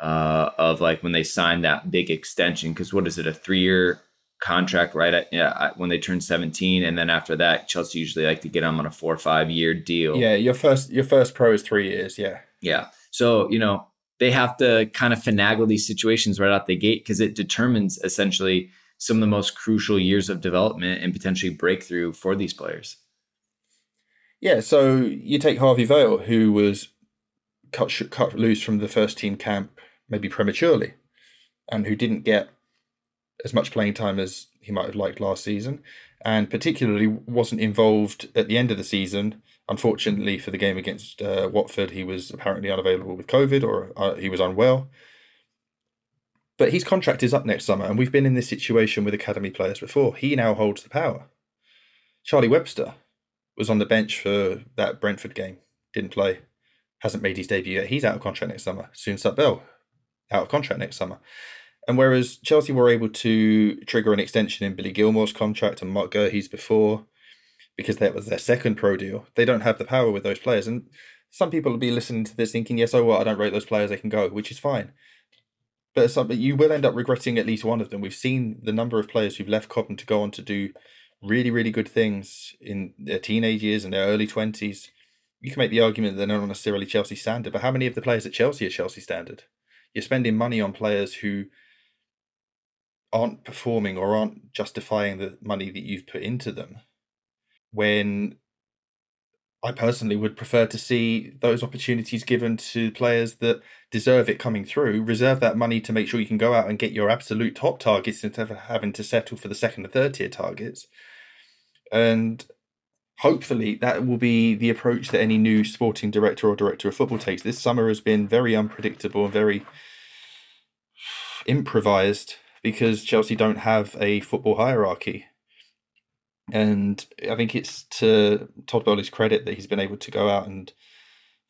uh, of like when they sign that big extension because what is it a three year contract right? At yeah when they turn 17 and then after that chelsea usually like to get them on a four or five year deal. Yeah your first your first pro is three years yeah. Yeah so you know they have to kind of finagle these situations right out the gate because it determines essentially some of the most crucial years of development and potentially breakthrough for these players. Yeah, so you take Harvey Vale, who was cut cut loose from the first team camp maybe prematurely, and who didn't get as much playing time as he might have liked last season, and particularly wasn't involved at the end of the season. Unfortunately, for the game against uh, Watford, he was apparently unavailable with COVID or uh, he was unwell. But his contract is up next summer, and we've been in this situation with academy players before. He now holds the power. Charlie Webster was on the bench for that Brentford game, didn't play, hasn't made his debut yet. He's out of contract next summer. Soon Bell, out of contract next summer. And whereas Chelsea were able to trigger an extension in Billy Gilmour's contract and Marc Guéhi's before, because that was their second pro deal, they don't have the power with those players. And some people will be listening to this thinking, yes, oh, well, I don't rate those players, they can go, which is fine but you will end up regretting at least one of them. We've seen the number of players who've left Cobham to go on to do really, really good things in their teenage years and their early twenties. You can make the argument that they're not necessarily Chelsea standard, but how many of the players at Chelsea are Chelsea standard? You're spending money on players who aren't performing or aren't justifying the money that you've put into them when I personally would prefer to see those opportunities given to players that deserve it coming through. Reserve that money to make sure you can go out and get your absolute top targets instead of having to settle for the second or third tier targets. And hopefully that will be the approach that any new sporting director or director of football takes. This summer has been very unpredictable and very improvised because Chelsea don't have a football hierarchy. And I think it's to Todd Boehly's credit that he's been able to go out and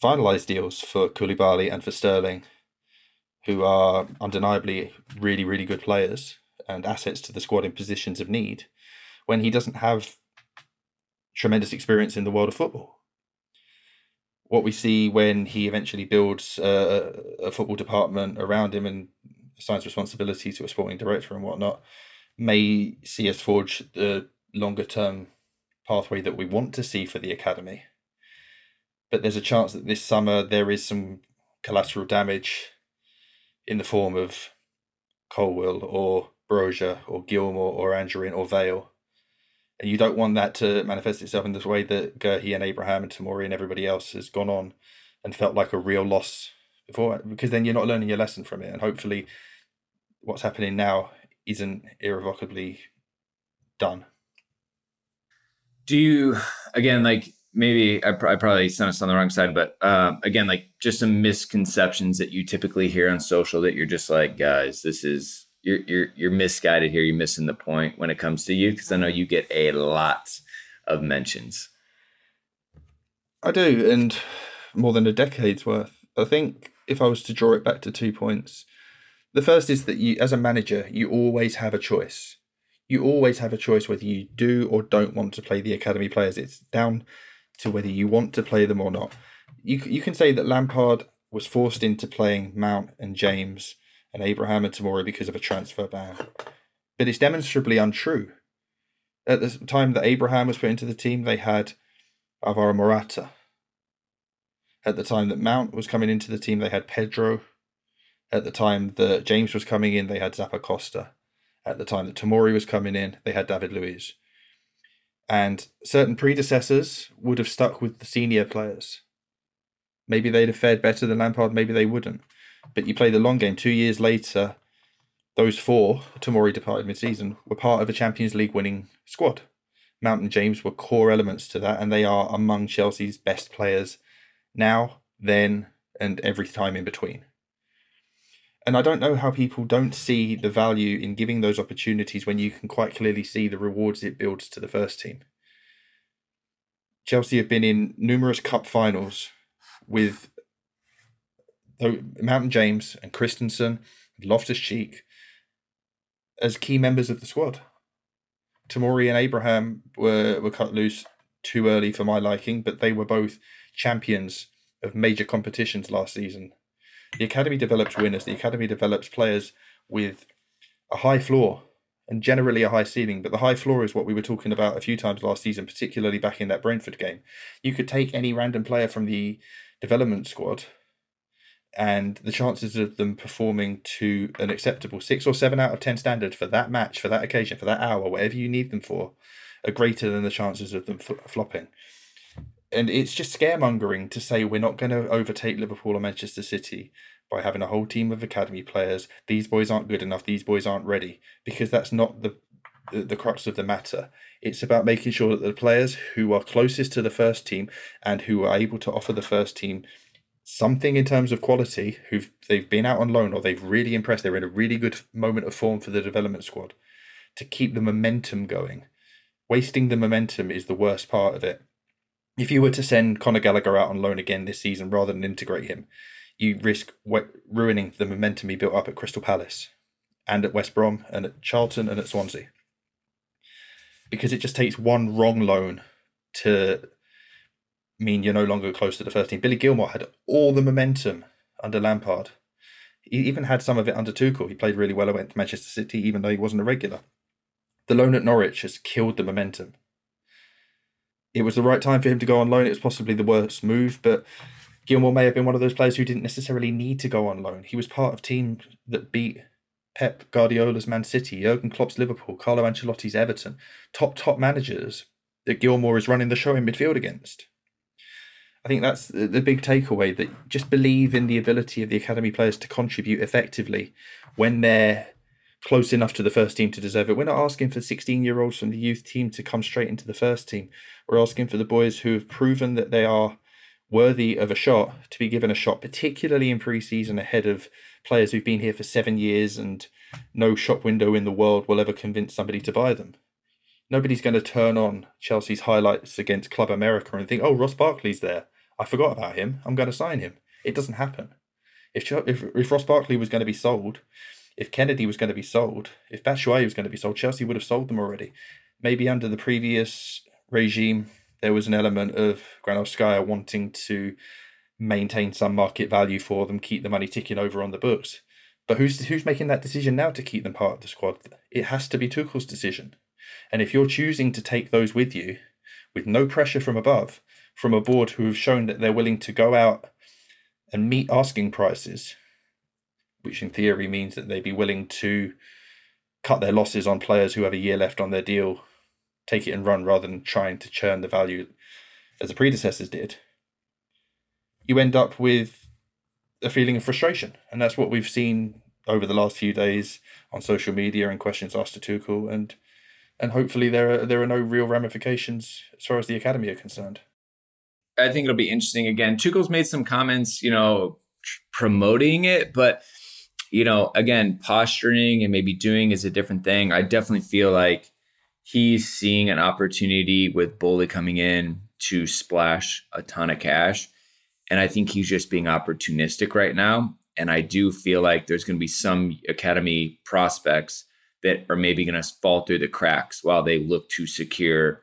finalise deals for Koulibaly and for Sterling, who are undeniably really, really good players and assets to the squad in positions of need, when he doesn't have tremendous experience in the world of football. What we see when he eventually builds a, football department around him and assigns responsibility to a sporting director and whatnot may see us forge the longer term pathway that we want to see for the academy. But there's a chance that this summer there is some collateral damage in the form of Colwill or Broja or Gilmour or Anjorin or Vale. You don't want that to manifest itself in this way that Guéhi and Abraham and Tomori and everybody else has gone on and felt like a real loss before because then you're not learning your lesson from it, and hopefully, what's happening now isn't irrevocably done. Do you again like maybe I, I probably sent us on the wrong side, but um, again, like just some misconceptions that you typically hear on social that you're just like, guys, this is you're you're you're misguided here. You're missing the point when it comes to you because I know you get a lot of mentions. I do, and more than a decade's worth. I think if I was to draw it back to two points, the first is that you, as a manager, you always have a choice. You always have a choice whether you do or don't want to play the academy players. It's down to whether you want to play them or not. You you can say that Lampard was forced into playing Mount and James and Abraham and Tomori because of a transfer ban, but it's demonstrably untrue. At the time that Abraham was put into the team, they had Alvaro Morata. At the time that Mount was coming into the team, they had Pedro. At the time that James was coming in, they had Zappacosta. At the time that Tomori was coming in, they had David Luiz. And certain predecessors would have stuck with the senior players. Maybe they'd have fared better than Lampard, maybe they wouldn't. But you play the long game. Two years later, those four, Tomori departed mid season, were part of a Champions League winning squad. Mount and James were core elements to that, and they are among Chelsea's best players now, then, and every time in between. And I don't know how people don't see the value in giving those opportunities when you can quite clearly see the rewards it builds to the first team. Chelsea have been in numerous cup finals with Mount and James and Christensen, Loftus Cheek as key members of the squad. Tomori and Abraham were, were cut loose too early for my liking, but they were both champions of major competitions last season. The academy develops winners. The academy develops players with a high floor and generally a high ceiling. But the high floor is what we were talking about a few times last season, particularly back in that Brentford game. You could take any random player from the development squad, and the chances of them performing to an acceptable six or seven out of ten standard for that match, for that occasion, for that hour, whatever you need them for, are greater than the chances of them flopping and it's just scaremongering to say we're not going to overtake Liverpool or Manchester City by having a whole team of academy players. These boys aren't good enough. These boys aren't ready because that's not the the, the crux of the matter. It's about making sure that the players who are closest to the first team and who are able to offer the first team something in terms of quality, who've they've been out on loan or they've really impressed, they're in a really good moment of form for the development squad, to keep the momentum going. Wasting the momentum is the worst part of it if you were to send Conor Gallagher out on loan again this season rather than integrate him, you risk ruining the momentum he built up at Crystal Palace and at West Brom and at Charlton and at Swansea. Because it just takes one wrong loan to mean you're no longer close to the first team. Billy Gilmour had all the momentum under Lampard. He even had some of it under Tuchel. He played really well. I went to Manchester City, even though he wasn't a regular. The loan at Norwich has killed the momentum it was the right time for him to go on loan. It was possibly the worst move, but Gilmour may have been one of those players who didn't necessarily need to go on loan. He was part of teams that beat Pep Guardiola's Man City, Jurgen Klopp's Liverpool, Carlo Ancelotti's Everton, top top managers that Gilmour is running the show in midfield against. I think that's the big takeaway that just believe in the ability of the academy players to contribute effectively when they're close enough to the first team to deserve it. We're not asking for 16 year olds from the youth team to come straight into the first team. We're asking for the boys who have proven that they are worthy of a shot to be given a shot, particularly in pre season ahead of players who've been here for seven years and no shop window in the world will ever convince somebody to buy them. Nobody's going to turn on Chelsea's highlights against Club America and think, oh, Ross Barkley's there. I forgot about him. I'm going to sign him. It doesn't happen. If, if, if Ross Barkley was going to be sold, if Kennedy was going to be sold, if Batshuayi was going to be sold, Chelsea would have sold them already. Maybe under the previous regime, there was an element of Granovskaya wanting to maintain some market value for them, keep the money ticking over on the books. But who's who's making that decision now to keep them part of the squad? It has to be Tuchel's decision. And if you're choosing to take those with you, with no pressure from above, from a board who have shown that they're willing to go out and meet asking prices, which in theory means that they'd be willing to cut their losses on players who have a year left on their deal, take it and run rather than trying to churn the value as the predecessors did. You end up with a feeling of frustration, and that's what we've seen over the last few days on social media and questions asked to Tuchel, and and hopefully there are there are no real ramifications as far as the academy are concerned. I think it'll be interesting. Again, Tuchel's made some comments, you know, promoting it, but you know, again, posturing and maybe doing is a different thing. I definitely feel like he's seeing an opportunity with Boehly coming in to splash a ton of cash. And I think he's just being opportunistic right now. And I do feel like there's going to be some academy prospects that are maybe going to fall through the cracks while they look to secure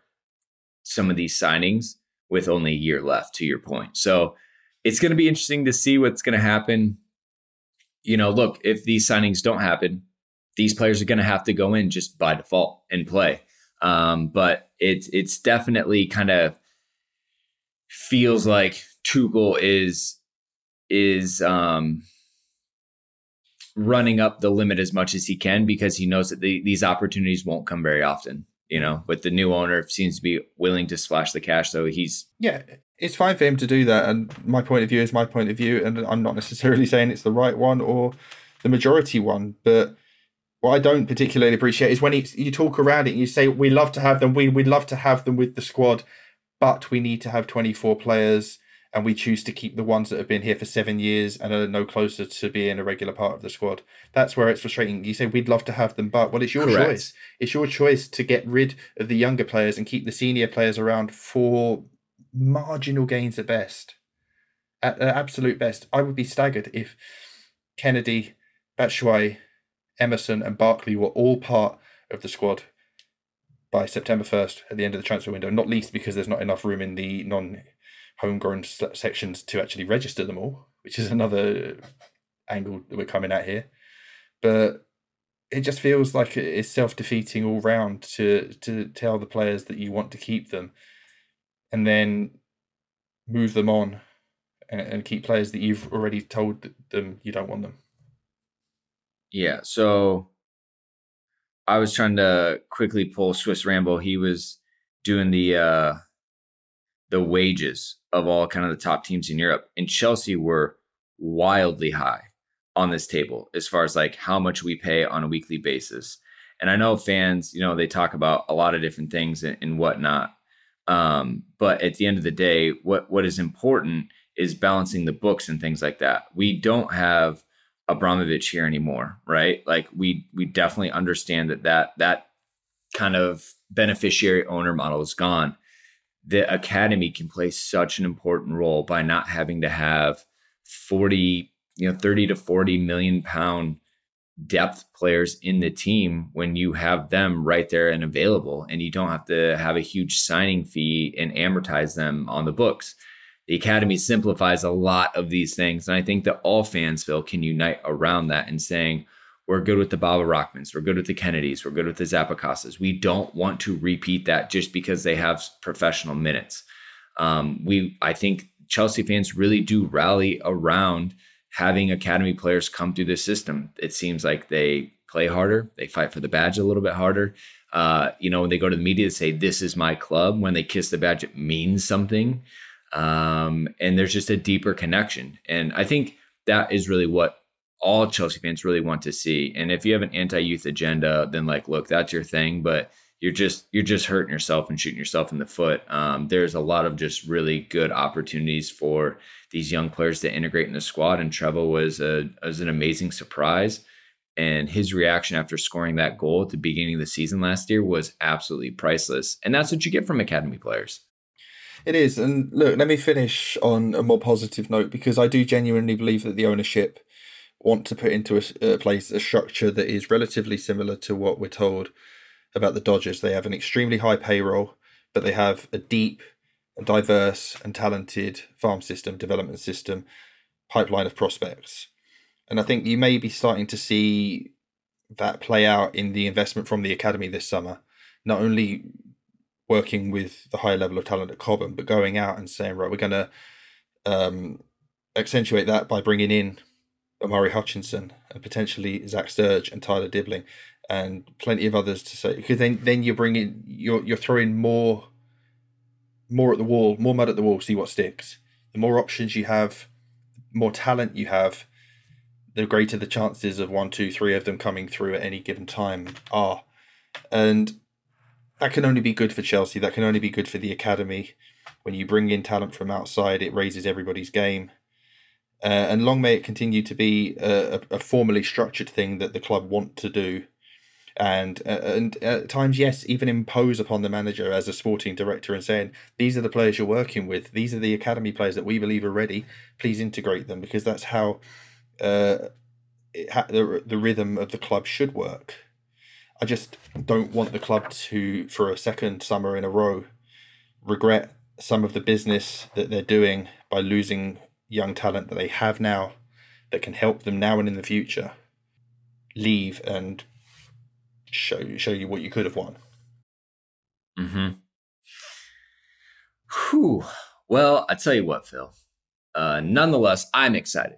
some of these signings with only a year left, to your point. So it's going to be interesting to see what's going to happen. You know, look, if these signings don't happen, these players are going to have to go in just by default and play. Um, but it's it's definitely kind of feels like Tuchel is is um, running up the limit as much as he can because he knows that the, these opportunities won't come very often. You know, with the new owner seems to be willing to splash the cash, so he's yeah, it's fine for him to do that. And my point of view is my point of view, and I'm not necessarily saying it's the right one or the majority one, but what I don't particularly appreciate is when you talk around it and you say we love to have them, we we love to have them with the squad, but we need to have 24 players and we choose to keep the ones that have been here for seven years and are no closer to being a regular part of the squad. That's where it's frustrating. You say we'd love to have them, but well, it's your Correct. choice. It's your choice to get rid of the younger players and keep the senior players around for marginal gains at best. At, at absolute best, I would be staggered if Kennedy, Batshuayi, Emerson, and Barkley were all part of the squad by September 1st at the end of the transfer window, not least because there's not enough room in the non homegrown sections to actually register them all, which is another angle that we're coming at here. But it just feels like it's self defeating all round to to tell the players that you want to keep them, and then move them on, and, and keep players that you've already told them you don't want them. Yeah. So I was trying to quickly pull Swiss Ramble. He was doing the uh the wages of all kind of the top teams in Europe. And Chelsea were wildly high on this table as far as like how much we pay on a weekly basis. And I know fans, you know, they talk about a lot of different things and, and whatnot. Um, but at the end of the day, what what is important is balancing the books and things like that. We don't have Abramovich here anymore, right? Like we we definitely understand that that that kind of beneficiary owner model is gone the academy can play such an important role by not having to have 40 you know 30 to 40 million pound depth players in the team when you have them right there and available and you don't have to have a huge signing fee and amortize them on the books. The academy simplifies a lot of these things and i think that all fans can unite around that and saying we're good with the Baba Rahmans. We're good with the Kennedys. We're good with the Zappacostas. We don't want to repeat that just because they have professional minutes. Um, we, I think Chelsea fans really do rally around having academy players come through the system. It seems like they play harder, they fight for the badge a little bit harder. Uh, you know, when they go to the media to say, This is my club, when they kiss the badge, it means something. Um, and there's just a deeper connection. And I think that is really what all Chelsea fans really want to see. And if you have an anti-youth agenda, then like, look, that's your thing, but you're just you're just hurting yourself and shooting yourself in the foot. Um, there's a lot of just really good opportunities for these young players to integrate in the squad, and Trevoh was a was an amazing surprise. And his reaction after scoring that goal at the beginning of the season last year was absolutely priceless. And that's what you get from academy players. It is. And look, let me finish on a more positive note because I do genuinely believe that the ownership want to put into a, a place a structure that is relatively similar to what we're told about the Dodgers. They have an extremely high payroll, but they have a deep, and diverse, and talented farm system, development system, pipeline of prospects. And I think you may be starting to see that play out in the investment from the academy this summer. Not only working with the high level of talent at Cobham, but going out and saying, right, we're going to um, accentuate that by bringing in Omari Hutchinson and potentially Zak Sturge and Tyler Dibbling and plenty of others to say because then then you're bringing you're you're throwing more more at the wall, more mud at the wall, see what sticks. The more options you have, more talent you have, the greater the chances of one, two, three of them coming through at any given time are. And that can only be good for Chelsea. That can only be good for the academy. When you bring in talent from outside, it raises everybody's game. Uh, and long may it continue to be a, a, formally structured thing that the club want to do. And uh, and at times, yes, even impose upon the manager as a sporting director and saying, these are the players you're working with. These are the academy players that we believe are ready. Please integrate them because that's how uh, ha- the, the rhythm of the club should work. I just don't want the club to, for a second summer in a row, regret some of the business that they're doing by losing young talent that they have now that can help them now and in the future leave and show show you what you could have won. Hmm. Whew. Well, I tell you what, Phil. Uh, nonetheless, I'm excited.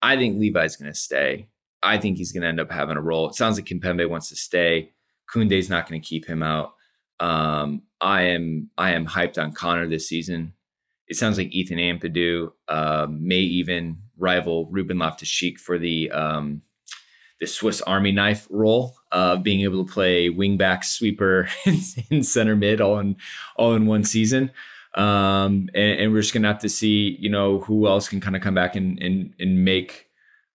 I think Levi's going to stay. I think he's going to end up having a role. It sounds like Kimpembe wants to stay. Koundé's not going to keep him out. Um, I am I am hyped on Conor this season. It sounds like Ethan Ampadu uh, may even rival Ruben Loftus-Cheek for the um, the Swiss Army knife role of being able to play wingback, sweeper, in center mid all in all in one season. Um, and, and, we're just gonna have to see, you know, who else can kind of come back and and and make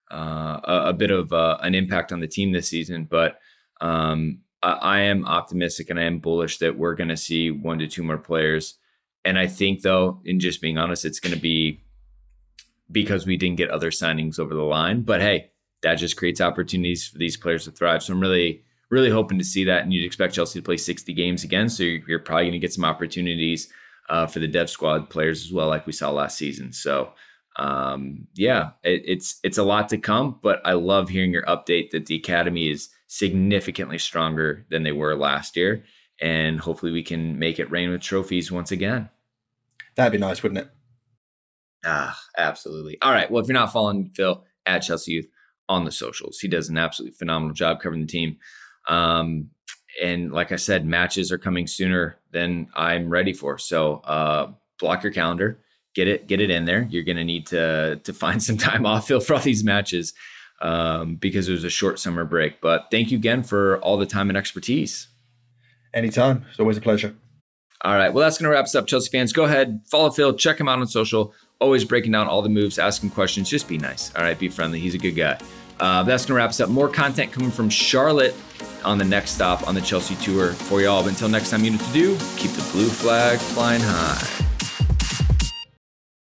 uh, a, a, bit of uh, an impact on the team this season. But um, I, I, am optimistic and I am bullish that we're gonna see one to two more players. And I think, though, in just being honest, it's gonna be because we didn't get other signings over the line. But hey, that just creates opportunities for these players to thrive. So I'm really, really hoping to see that. And you'd expect Chelsea to play 60 games again. So you're, you're probably going to get some opportunities uh, for the dev squad players as well, like we saw last season. So um, yeah, it, it's it's a lot to come. But I love hearing your update that the academy is significantly stronger than they were last year, and hopefully we can make it rain with trophies once again. That'd be nice, wouldn't it? Ah, absolutely. All right. Well, if you're not following Phil at Chelsea Youth on the socials, he does an absolutely phenomenal job covering the team. Um, and like I said, matches are coming sooner than I'm ready for. So uh, block your calendar, get it, get it in there. You're going to need to to find some time off, Phil, for all these matches um, because it was a short summer break. But thank you again for all the time and expertise. Anytime. It's always a pleasure. All right. Well, that's going to wrap us up, Chelsea fans. Go ahead, follow Phil, check him out on social. Always breaking down all the moves, asking questions. Just be nice. All right. Be friendly. He's a good guy. Uh, that's going to wrap us up. More content coming from Charlotte on the next stop on the Chelsea tour for y'all. But until next time, you know what to do. Keep the blue flag flying high.